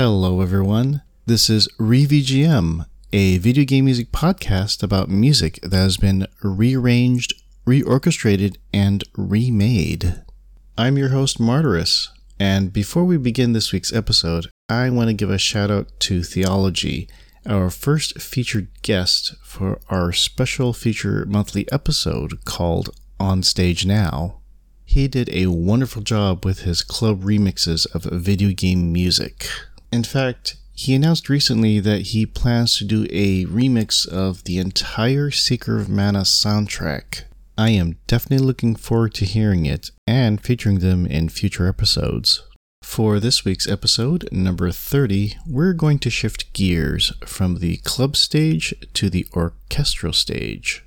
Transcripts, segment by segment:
Hello, everyone. This is ReVGM, a video game music podcast about music that has been rearranged, reorchestrated, and remade. I'm your host, Martyrus, and before we begin this week's episode, I want to give a shout out to Theology, our first featured guest for our special feature monthly episode called On Stage Now. He did a wonderful job with his club remixes of video game music. In fact, he announced recently that he plans to do a remix of the entire Secret of Mana soundtrack. I am definitely looking forward to hearing it and featuring them in future episodes. For this week's episode, number 30, we're going to shift gears from the club stage to the orchestral stage.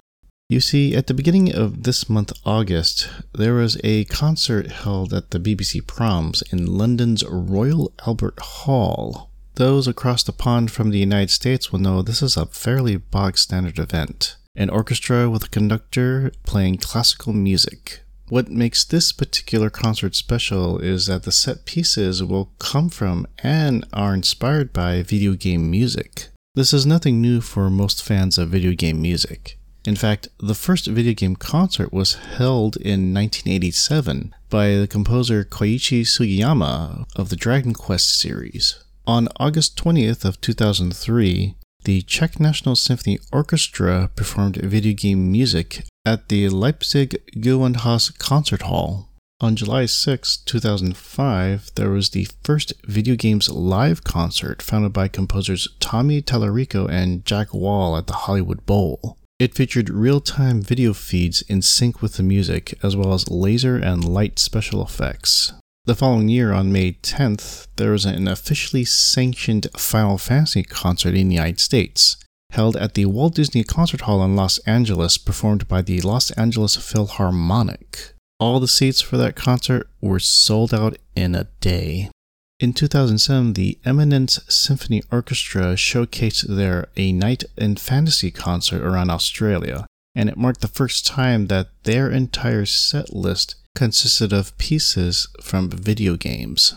You see, at the beginning of this month, August, there was a concert held at the BBC Proms in London's Royal Albert Hall. Those across the pond from the United States will know this is a fairly bog standard event an orchestra with a conductor playing classical music. What makes this particular concert special is that the set pieces will come from and are inspired by video game music. This is nothing new for most fans of video game music. In fact, the first video game concert was held in 1987 by the composer Koichi Sugiyama of the Dragon Quest series. On August 20th of 2003, the Czech National Symphony Orchestra performed video game music at the Leipzig Gewandhaus Concert Hall. On July 6, 2005, there was the first video games live concert founded by composers Tommy Tallarico and Jack Wall at the Hollywood Bowl. It featured real time video feeds in sync with the music, as well as laser and light special effects. The following year, on May 10th, there was an officially sanctioned Final Fantasy concert in the United States, held at the Walt Disney Concert Hall in Los Angeles, performed by the Los Angeles Philharmonic. All the seats for that concert were sold out in a day. In 2007, the Eminence Symphony Orchestra showcased their A Night in Fantasy concert around Australia, and it marked the first time that their entire set list consisted of pieces from video games.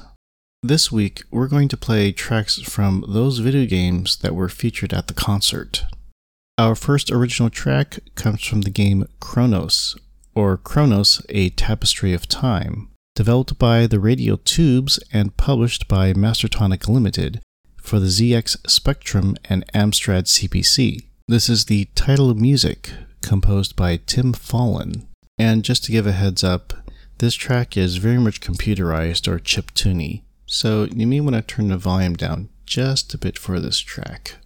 This week, we're going to play tracks from those video games that were featured at the concert. Our first original track comes from the game Chronos, or Chronos, A Tapestry of Time developed by the Radio Tubes and published by Mastertronic Limited for the ZX Spectrum and Amstrad CPC. This is the title music composed by Tim Follin. And just to give a heads up, this track is very much computerized or chiptune, so you may want to turn the volume down just a bit for this track.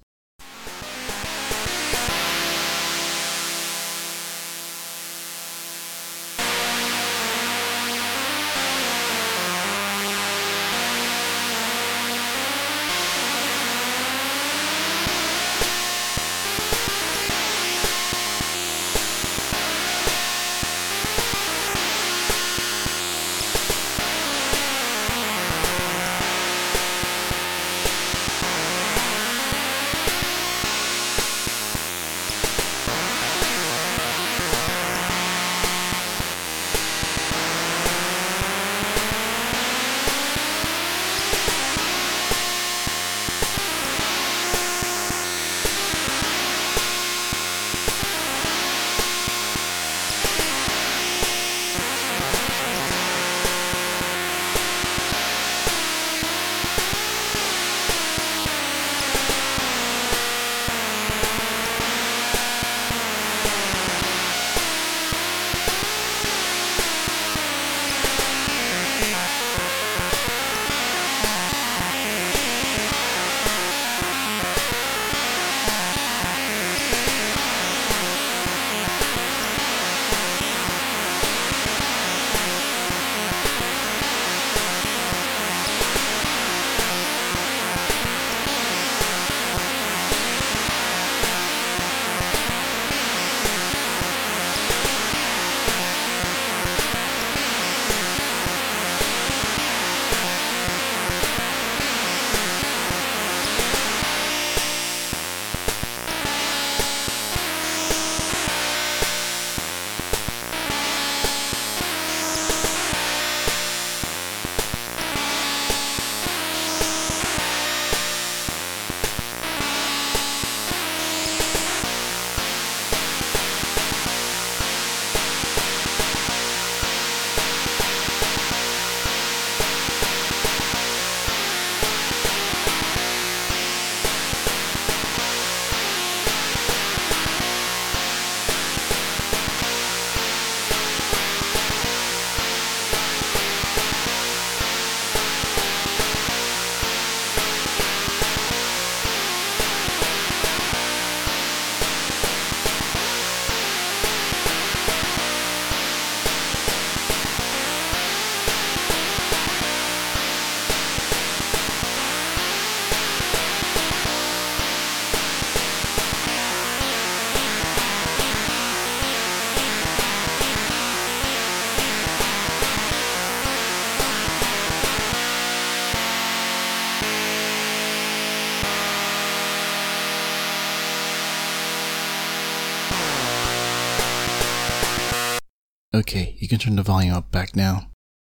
Okay, you can turn the volume up back now.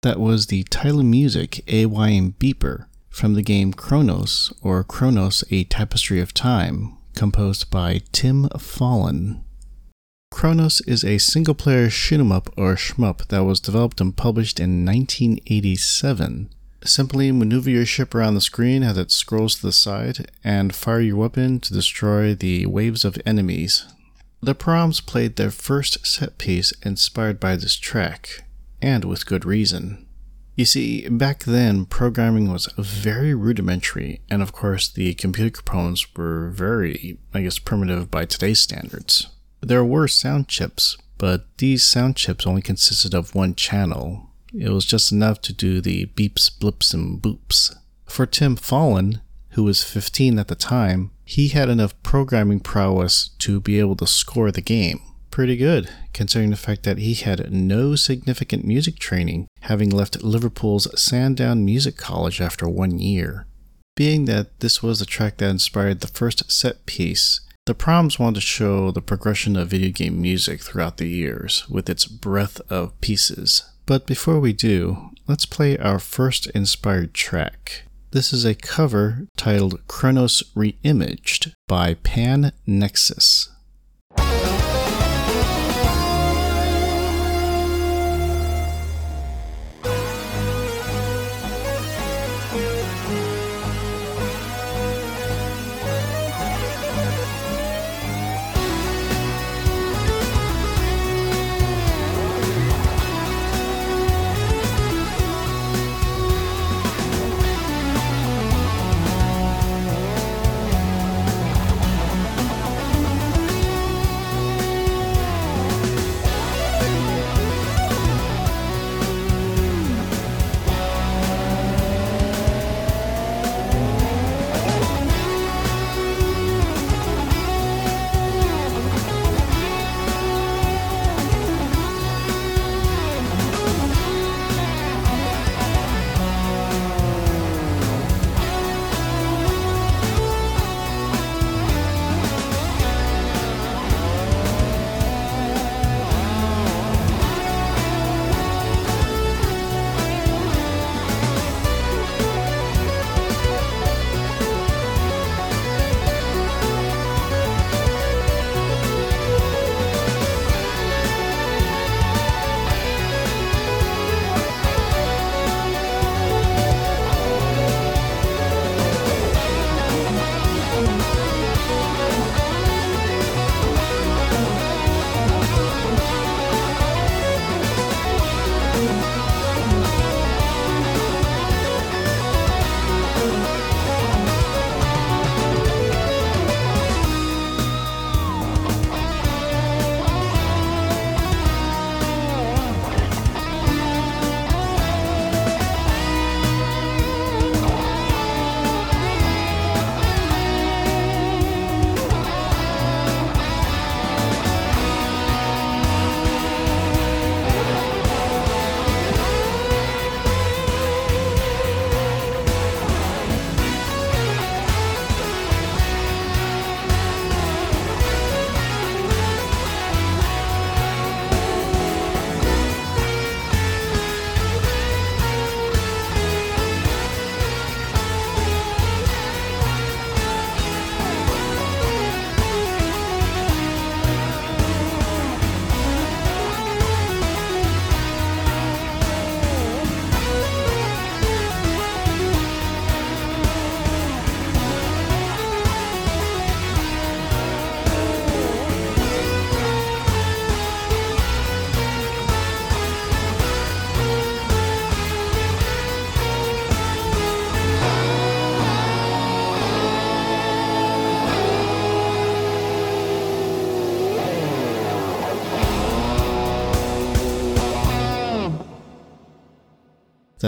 That was the title music AYM Beeper from the game Chronos, or Chronos A Tapestry of Time, composed by Tim Follin. Chronos is a single player shoot 'em up or shmup that was developed and published in 1987. Simply maneuver your ship around the screen as it scrolls to the side and fire your weapon to destroy the waves of enemies. The Proms played their first set piece inspired by this track, and with good reason. You see, back then, programming was very rudimentary, and of course, the computer components were very, I guess, primitive by today's standards. There were sound chips, but these sound chips only consisted of one channel. It was just enough to do the beeps, blips, and boops. For Tim Follin, who was 15 at the time, he had enough programming prowess to be able to score the game. Pretty good, considering the fact that he had no significant music training, having left Liverpool's Sandown Music College after one year. Being that this was the track that inspired the first set piece, the proms want to show the progression of video game music throughout the years with its breadth of pieces. But before we do, let's play our first inspired track. This is a cover titled Chronos Reimaged by Pan Nexus.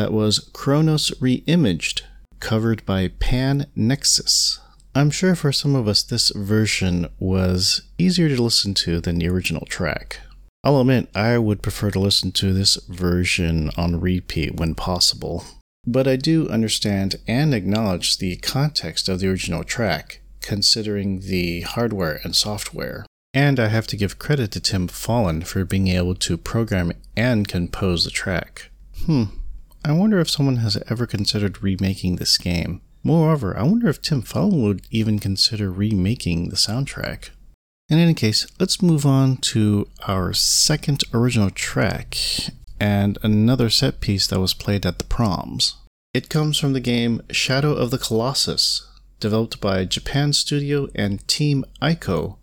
That was Chronos Reimaged, covered by Pan Nexus. I'm sure for some of us this version was easier to listen to than the original track. I'll admit I would prefer to listen to this version on repeat when possible, but I do understand and acknowledge the context of the original track, considering the hardware and software. And I have to give credit to Tim Follin for being able to program and compose the track. Hmm, I wonder if someone has ever considered remaking this game. Moreover, I wonder if Tim Follin would even consider remaking the soundtrack. In any case, let's move on to our second original track and another set piece that was played at the proms. It comes from the game Shadow of the Colossus, developed by Japan Studio and Team Ico,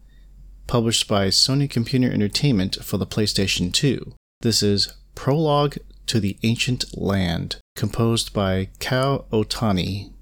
published by Sony Computer Entertainment for the PlayStation 2. This is Prologue to the Ancient Land, composed by Kow Otani.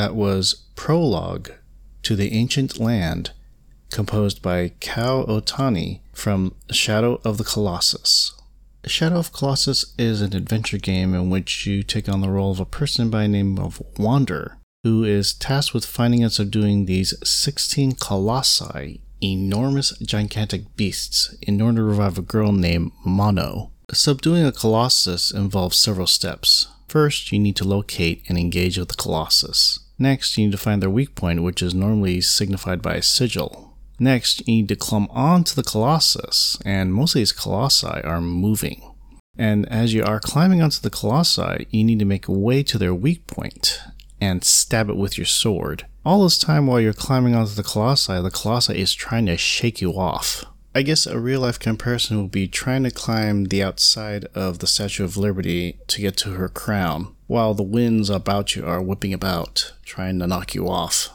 That was Prologue to the Ancient Land, composed by Kow Otani from Shadow of the Colossus. Shadow of Colossus is an adventure game in which you take on the role of a person by the name of Wander, who is tasked with finding and subduing these 16 colossi, enormous gigantic beasts, in order to revive a girl named Mono. Subduing a colossus involves several steps. First, you need to locate and engage with the colossus. Next, you need to find their weak point, which is normally signified by a sigil. Next, you need to climb onto the colossus, and most of these colossi are moving. And as you are climbing onto the colossi, you need to make a way to their weak point and stab it with your sword. All this time while you're climbing onto the colossi, the colossi is trying to shake you off. I guess a real life comparison would be trying to climb the outside of the Statue of Liberty to get to her crown, while the winds about you are whipping about, trying to knock you off.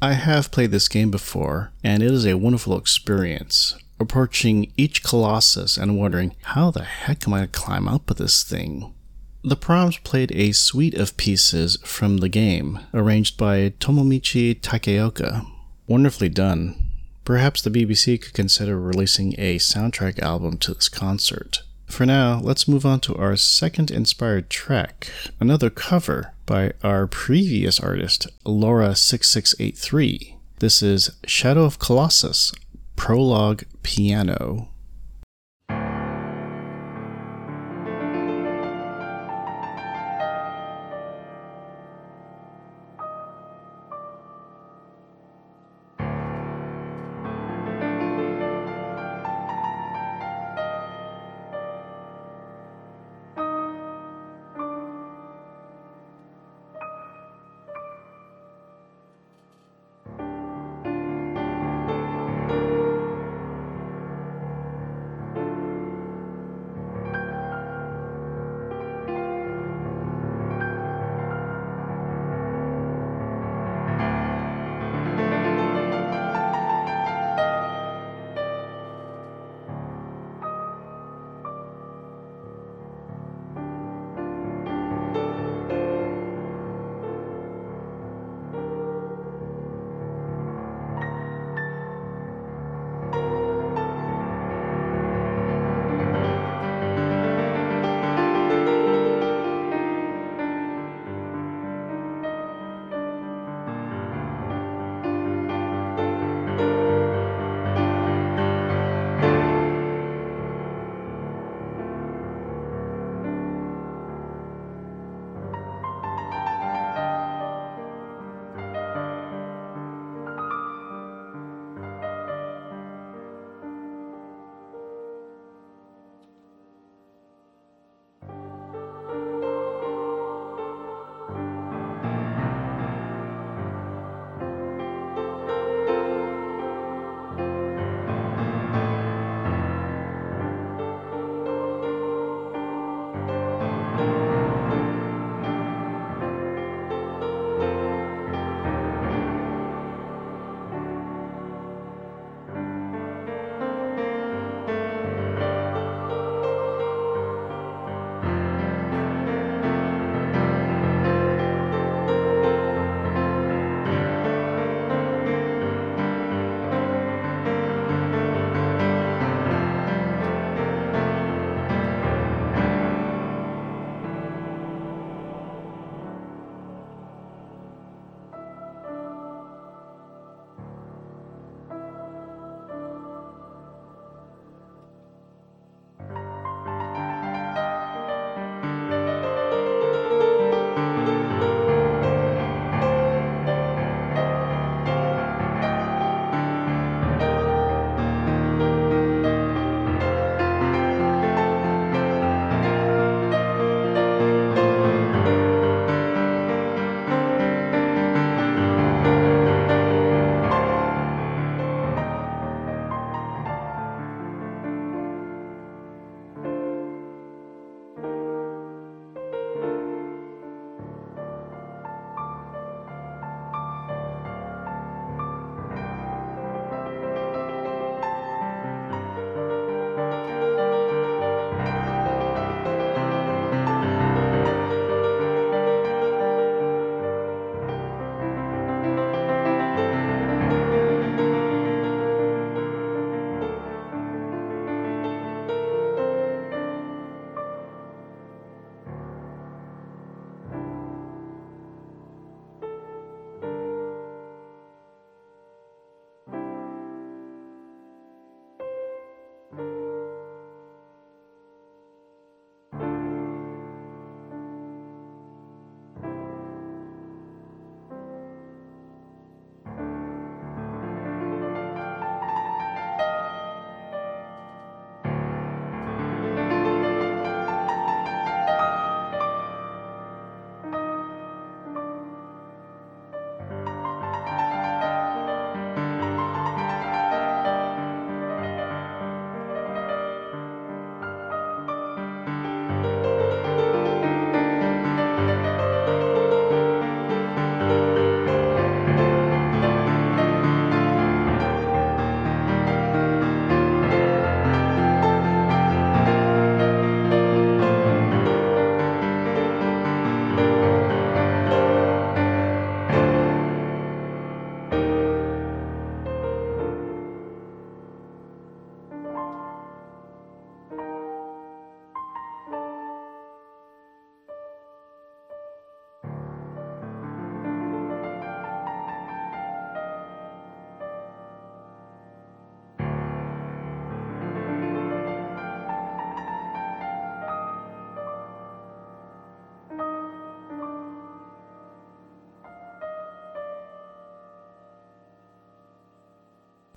I have played this game before, and it is a wonderful experience. Approaching each colossus and wondering, how the heck am I to climb up with this thing? The proms played a suite of pieces from the game, arranged by Tomomichi Takeoka. Wonderfully done. Perhaps the BBC could consider releasing a soundtrack album to this concert. For now, let's move on to our second inspired track, another cover by our previous artist, Laura6683. This is Shadow of Colossus, Prologue Piano.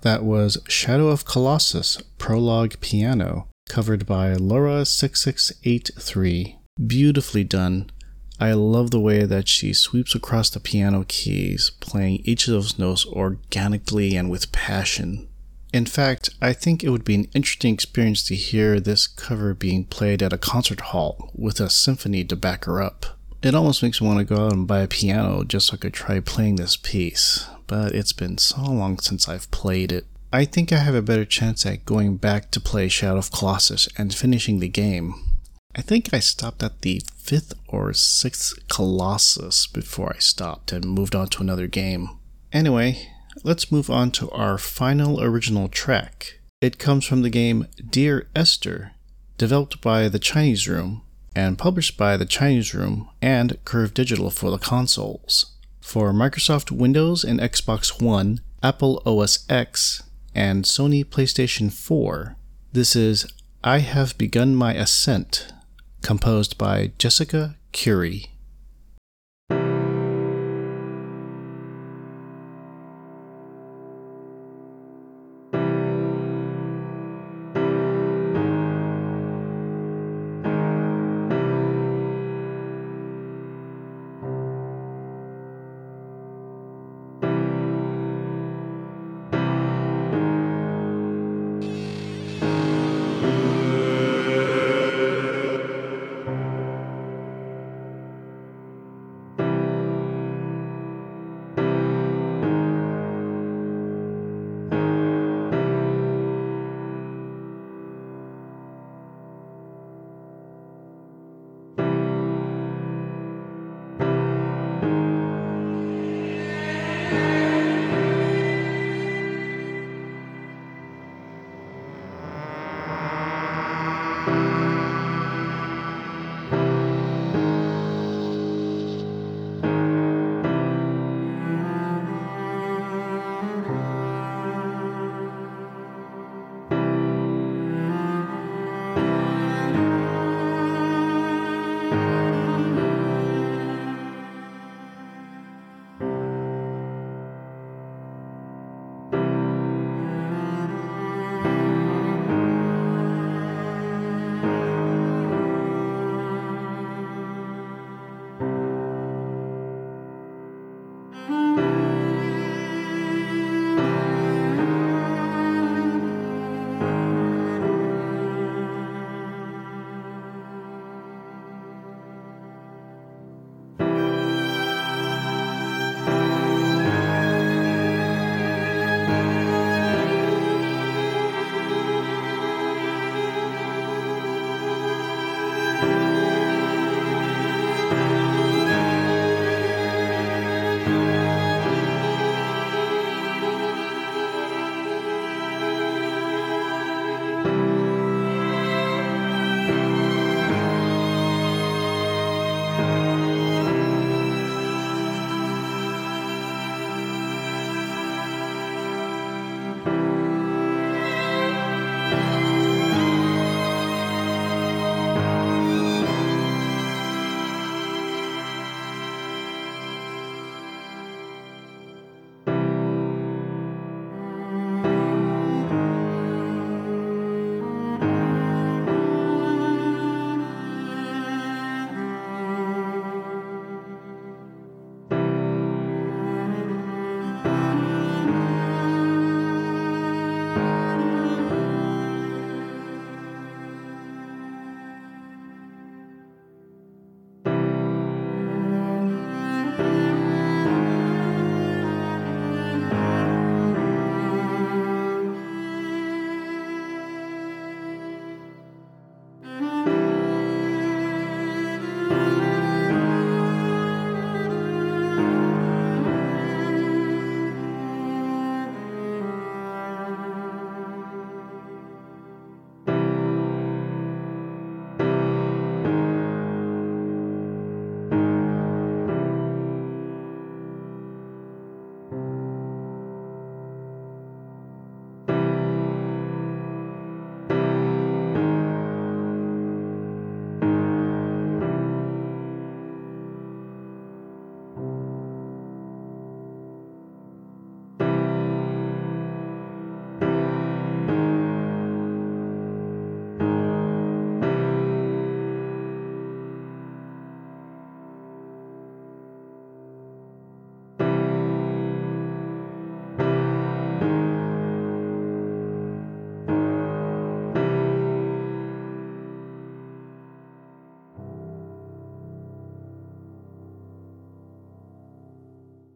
That was Shadow of Colossus Prologue Piano, covered by Laura6683. Beautifully done. I love the way that she sweeps across the piano keys, playing each of those notes organically and with passion. In fact, I think it would be an interesting experience to hear this cover being played at a concert hall with a symphony to back her up. It almost makes me want to go out and buy a piano just so I could try playing this piece but it's been so long since I've played it. I think I have a better chance at going back to play Shadow of Colossus and finishing the game. I think I stopped at the fifth or sixth Colossus before I stopped and moved on to another game. Anyway, let's move on to our final original track. It comes from the game Dear Esther, developed by the Chinese Room and published by the Chinese Room and Curve Digital for the consoles for Microsoft Windows and Xbox One, Apple OS X, and Sony PlayStation 4. This is I Have Begun My Ascent, composed by Jessica Curry.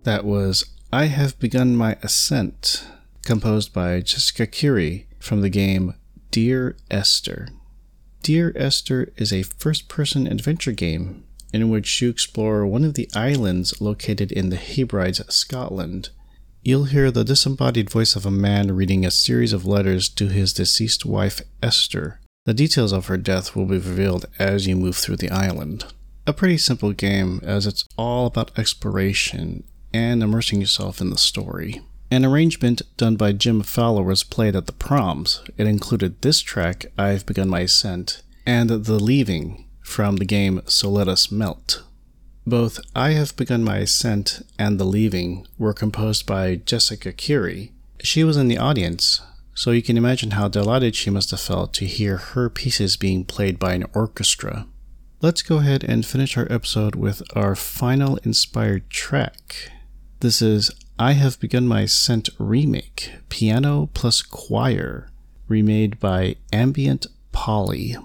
That was I Have Begun My Ascent, composed by Jessica Curry from the game Dear Esther. Dear Esther is a first person adventure game in which you explore one of the islands located in the Hebrides, Scotland. You'll hear the disembodied voice of a man reading a series of letters to his deceased wife, Esther. The details of her death will be revealed as you move through the island. A pretty simple game, as it's all about exploration and immersing yourself in the story. An arrangement done by Jim Fowler was played at the proms. It included this track, I've Begun My Ascent, and The Leaving from the game So Let Us Melt. Both I Have Begun My Ascent and The Leaving were composed by Jessica Curry. She was in the audience, so you can imagine how delighted she must have felt to hear her pieces being played by an orchestra. Let's go ahead and finish our episode with our final inspired track. This is I Have Begun My Ascent remake, piano plus choir, remade by Ambient Polly.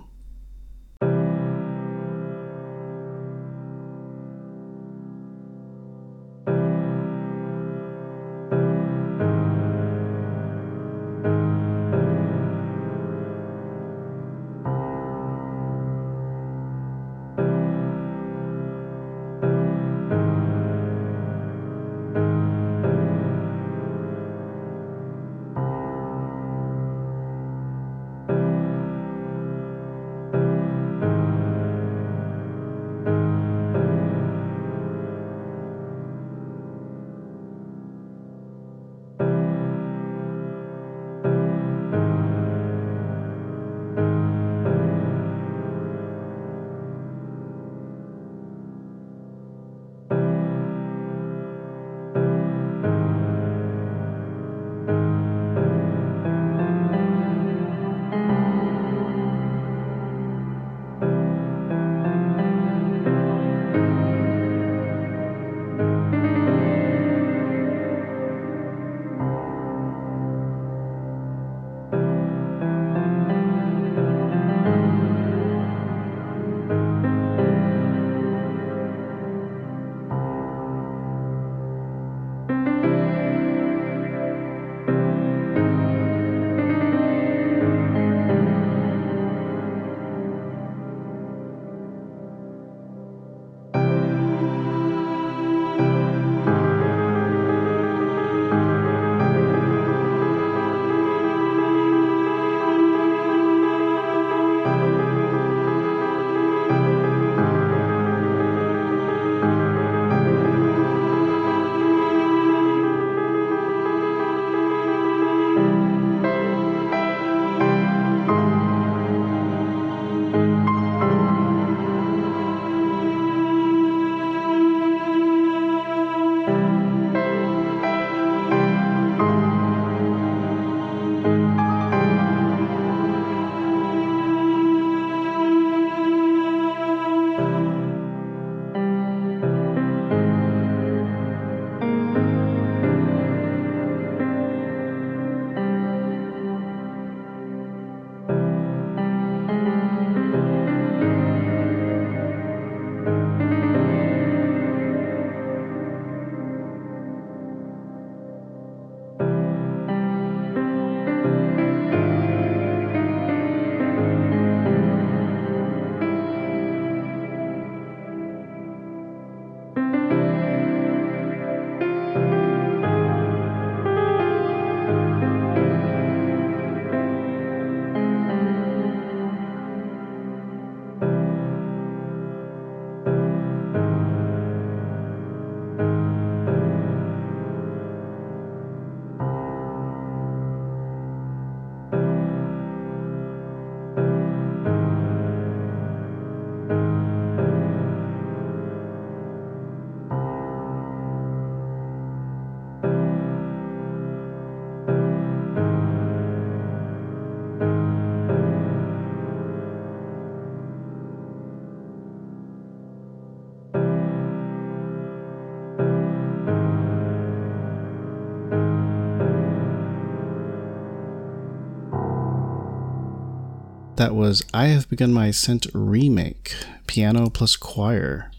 That was I Have Begun My Ascent remake, piano plus choir,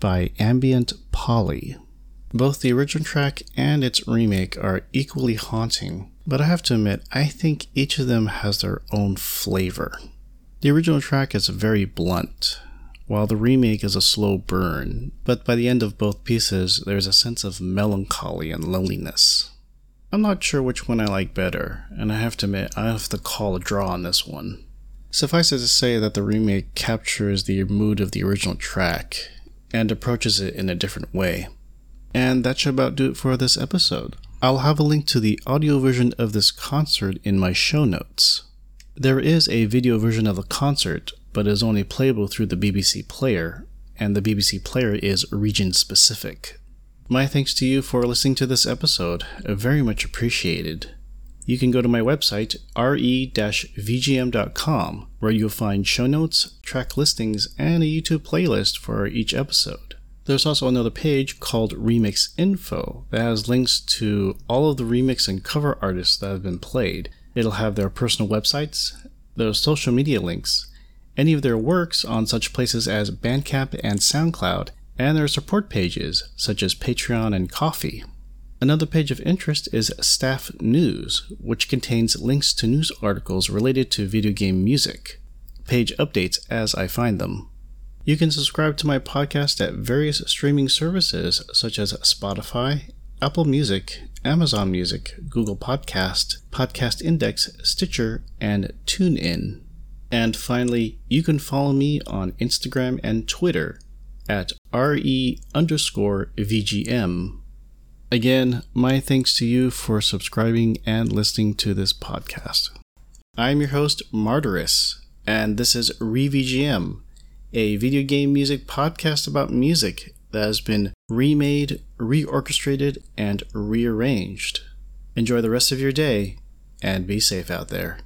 by Ambient Polly. Both the original track and its remake are equally haunting, but I have to admit, I think each of them has their own flavor. The original track is very blunt, while the remake is a slow burn, but by the end of both pieces, there's a sense of melancholy and loneliness. I'm not sure which one I like better, and I have to admit, I have to call a draw on this one. Suffice it to say that the remake captures the mood of the original track and approaches it in a different way. And that should about do it for this episode. I'll have a link to the audio version of this concert in my show notes. There is a video version of the concert, but is only playable through the BBC Player, and the BBC Player is region specific. My thanks to you for listening to this episode, very much appreciated. You can go to my website, re-vgm.com, where you'll find show notes, track listings, and a YouTube playlist for each episode. There's also another page called Remix Info that has links to all of the remix and cover artists that have been played. It'll have their personal websites, their social media links, any of their works on such places as Bandcamp and SoundCloud, and their support pages such as Patreon and Ko-fi. Another page of interest is Staff News, which contains links to news articles related to video game music. Page updates as I find them. You can subscribe to my podcast at various streaming services such as Spotify, Apple Music, Amazon Music, Google Podcast, Podcast Index, Stitcher, and TuneIn. And finally, you can follow me on Instagram and Twitter at re underscore VGM. Again, my thanks to you for subscribing and listening to this podcast. I'm your host, Martyrus, and this is ReVGM a video game music podcast about music that has been remade, reorchestrated, and rearranged. Enjoy the rest of your day, and be safe out there.